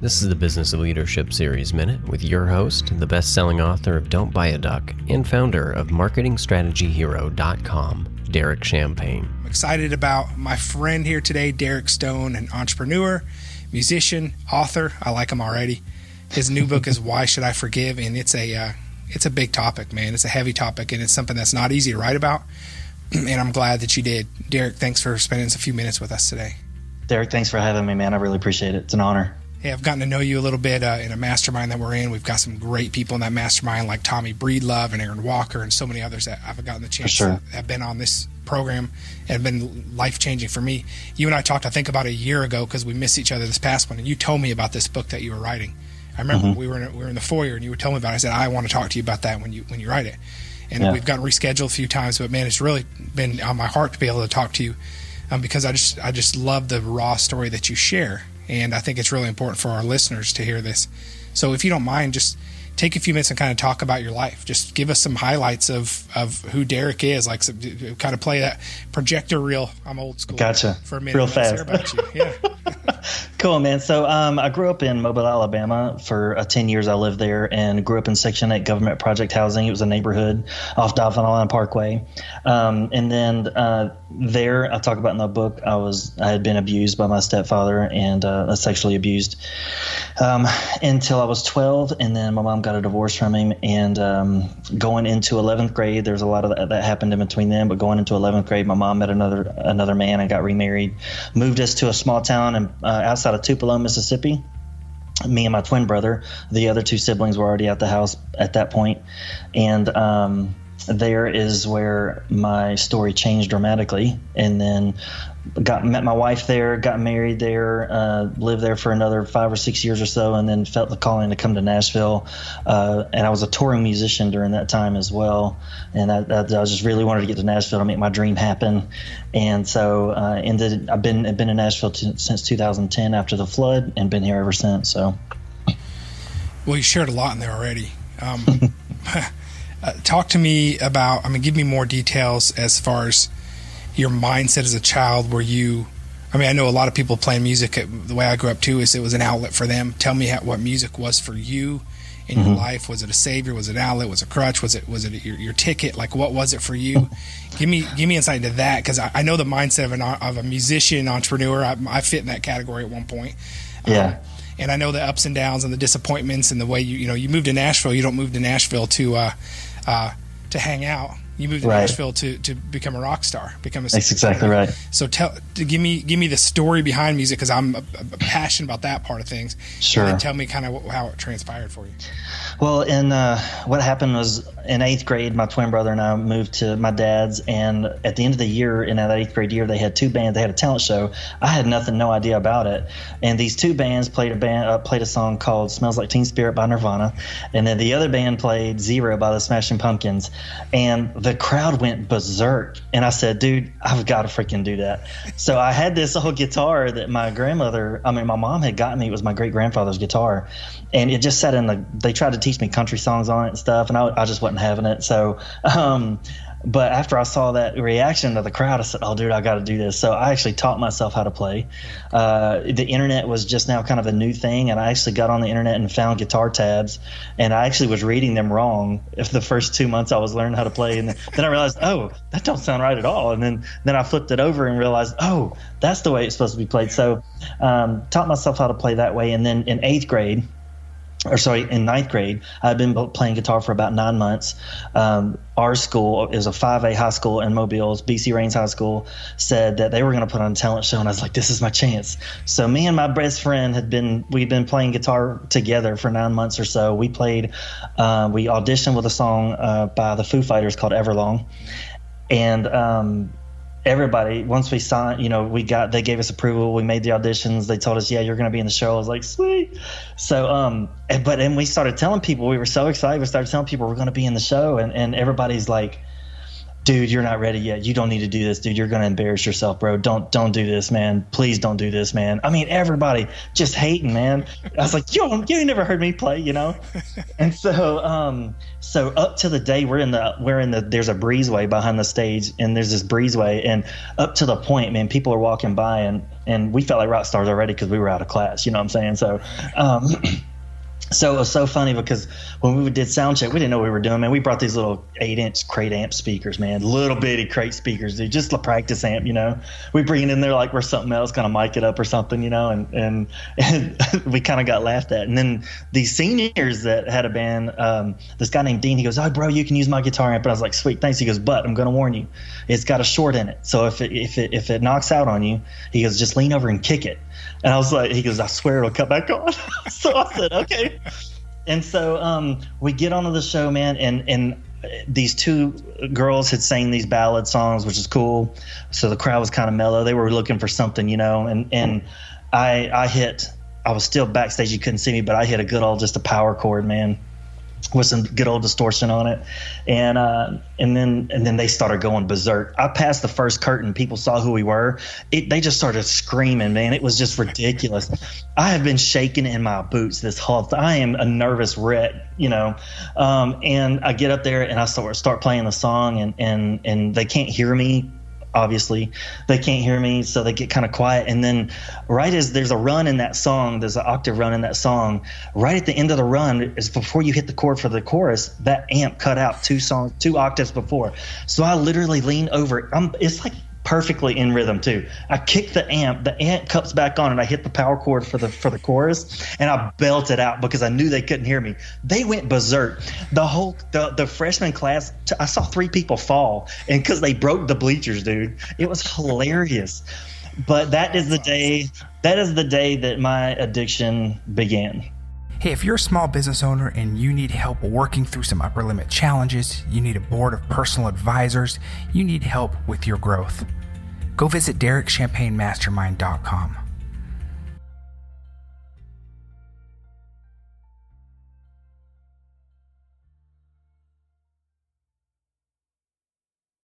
This is the Business of Leadership Series Minute with your host, the best selling author of Don't Buy a Duck and founder of MarketingStrategyHero.com, Derek Champagne. I'm excited about my friend here today, Derek Stone, an entrepreneur, musician, author. I like him already. His new book is Why Should I Forgive? And it's a uh, it's a big topic, man. It's a heavy topic, and it's something that's not easy to write about. And I'm glad that you did. Derek, thanks for spending a few minutes with us today. Derek, thanks for having me, man. I really appreciate it. It's an honor. Hey, I've gotten to know you a little bit uh, in a mastermind that we're in. We've got some great people in that mastermind, like Tommy Breedlove and Aaron Walker, and so many others that I've gotten the chance sure. to have been on this program and been life changing for me. You and I talked, I think, about a year ago because we missed each other this past one, and you told me about this book that you were writing. I remember mm-hmm. we were in, we were in the foyer, and you were telling me about it. I said, I want to talk to you about that when you when you write it. And yeah. we've gotten rescheduled a few times, but man, it's really been on my heart to be able to talk to you um, because I just I just love the raw story that you share and I think it's really important for our listeners to hear this. So if you don't mind, just take a few minutes and kind of talk about your life. Just give us some highlights of, of who Derek is, like some, kind of play that projector reel. I'm old school. Gotcha. For a minute. Real fast. Yeah. cool, man. So um, I grew up in Mobile, Alabama. For uh, 10 years, I lived there and grew up in Section 8 government project housing. It was a neighborhood off Dauphin Island Parkway. Um, and then uh, there, I talk about in the book, I was I had been abused by my stepfather and uh, sexually abused um, until I was 12. And then my mom got a divorce from him. And um, going into 11th grade, there's a lot of that, that, happened in between them. But going into 11th grade, my mom met another another man and got remarried. Moved us to a small town in, uh, outside of Tupelo, Mississippi. Me and my twin brother, the other two siblings were already at the house at that point, and um, there is where my story changed dramatically. And then got met my wife there, got married there, uh, lived there for another five or six years or so, and then felt the calling to come to Nashville. Uh, and I was a touring musician during that time as well. And I, I, I, just really wanted to get to Nashville to make my dream happen. And so uh, ended. I've been I've been in Nashville t- since 2010 after the flood, and been here ever since. So. Well, you shared a lot in there already. Um, uh, talk to me about. I mean, give me more details as far as your mindset as a child were you I mean, I know a lot of people playing music. The way I grew up too is it was an outlet for them. Tell me how, what music was for you in mm-hmm. your life. Was it a savior? Was it an outlet? Was it a crutch? Was it was it your, your ticket? Like what was it for you? give me give me insight into that because I, I, know the mindset of an of a musician entrepreneur. I, I fit in that category at one point. Yeah. Um, and I know the ups and downs and the disappointments and the way you you know you moved to Nashville. You don't move to Nashville to uh, uh, to hang out you moved to right. Nashville to, to become a rock star, become a. That's exactly right. So tell, give me give me the story behind music because I'm a, a passionate about that part of things. Sure. tell me kind of how it transpired for you. Well, and uh, what happened was in eighth grade, my twin brother and I moved to my dad's, and at the end of the year, in that eighth grade year, they had two bands. They had a talent show. I had nothing, no idea about it, and these two bands played a band uh, played a song called "Smells Like Teen Spirit" by Nirvana, and then the other band played "Zero" by the Smashing Pumpkins, and the crowd went berserk. And I said, "Dude, I've got to freaking do that." so I had this old guitar that my grandmother, I mean, my mom had gotten me. It was my great grandfather's guitar, and it just sat in the. They tried to teach me country songs on it and stuff, and I, I just wasn't having it. So, um, but after I saw that reaction of the crowd, I said, "Oh, dude, I got to do this." So I actually taught myself how to play. Uh, the internet was just now kind of a new thing, and I actually got on the internet and found guitar tabs, and I actually was reading them wrong. If the first two months I was learning how to play, and then I realized, oh, that don't sound right at all. And then then I flipped it over and realized, oh, that's the way it's supposed to be played. So um, taught myself how to play that way, and then in eighth grade or sorry, in ninth grade, I'd been playing guitar for about nine months. Um, our school is a 5A high school in Mobile, BC Rains High School, said that they were going to put on a talent show, and I was like, "This is my chance." So me and my best friend had been we'd been playing guitar together for nine months or so. We played, uh, we auditioned with a song uh, by the Foo Fighters called Everlong, and um, everybody once we signed you know we got they gave us approval we made the auditions they told us yeah you're going to be in the show. I was like sweet. So um but and we started telling people we were so excited we started telling people we're going to be in the show and and everybody's like dude, you're not ready yet. You don't need to do this, dude. You're gonna embarrass yourself, bro. Don't don't do this, man. Please don't do this, man. I mean, everybody just hating, man. I was like, yo, you ain't never heard me play, you know. and so, um, so up to the day we're in the we're in the there's a breezeway behind the stage, and there's this breezeway, and up to the point, man, people are walking by, and and we felt like rock stars already because we were out of class. You know what I'm saying? So. Um, so it was so funny because when we did sound check, we didn't know what we were doing, man. We brought these little eight inch crate amp speakers, man, little bitty crate speakers, dude, just a practice amp, you know. We bring it in there like we're something else, of mic it up or something, you know, and and, and we kind of got laughed at. And then these seniors that had a band, um, this guy named Dean, he goes, "Oh, bro, you can use my guitar amp." And I was like, "Sweet, thanks." He goes, "But I'm gonna warn you, it's got a short in it, so if it if it if it knocks out on you, he goes, just lean over and kick it." And I was like, he goes, I swear it'll cut back on. so I said, okay. And so um, we get onto the show, man, and and these two girls had sang these ballad songs, which is cool. So the crowd was kind of mellow. They were looking for something, you know. And and I I hit. I was still backstage. You couldn't see me, but I hit a good old just a power chord, man with some good old distortion on it, and uh, and then and then they started going berserk. I passed the first curtain, people saw who we were. It, they just started screaming, man. It was just ridiculous. I have been shaking in my boots this whole. I am a nervous wreck, you know. Um, and I get up there and I start start playing the song, and and and they can't hear me obviously. They can't hear me so they get kind of quiet. And then right as there's a run in that song there's an octave run in that song right at the end of the run is before you hit the chord for the chorus that amp cut out two songs two octaves before. So i literally lean over I'm, it's like perfectly in rhythm too. I kick the amp, the amp cups back on, and I hit the power chord for the for the chorus, and I belt it out because I knew they couldn't hear me. They went berserk. The whole the the freshman class, I saw three people fall, and because they broke the bleachers, dude, it was hilarious. But that is the day. That is the day that my addiction began. Hey, if you're a small business owner and you need help working through some upper limit challenges, you need a board of personal advisors, you need help with your growth go visit DerekChampagneMastermind.com.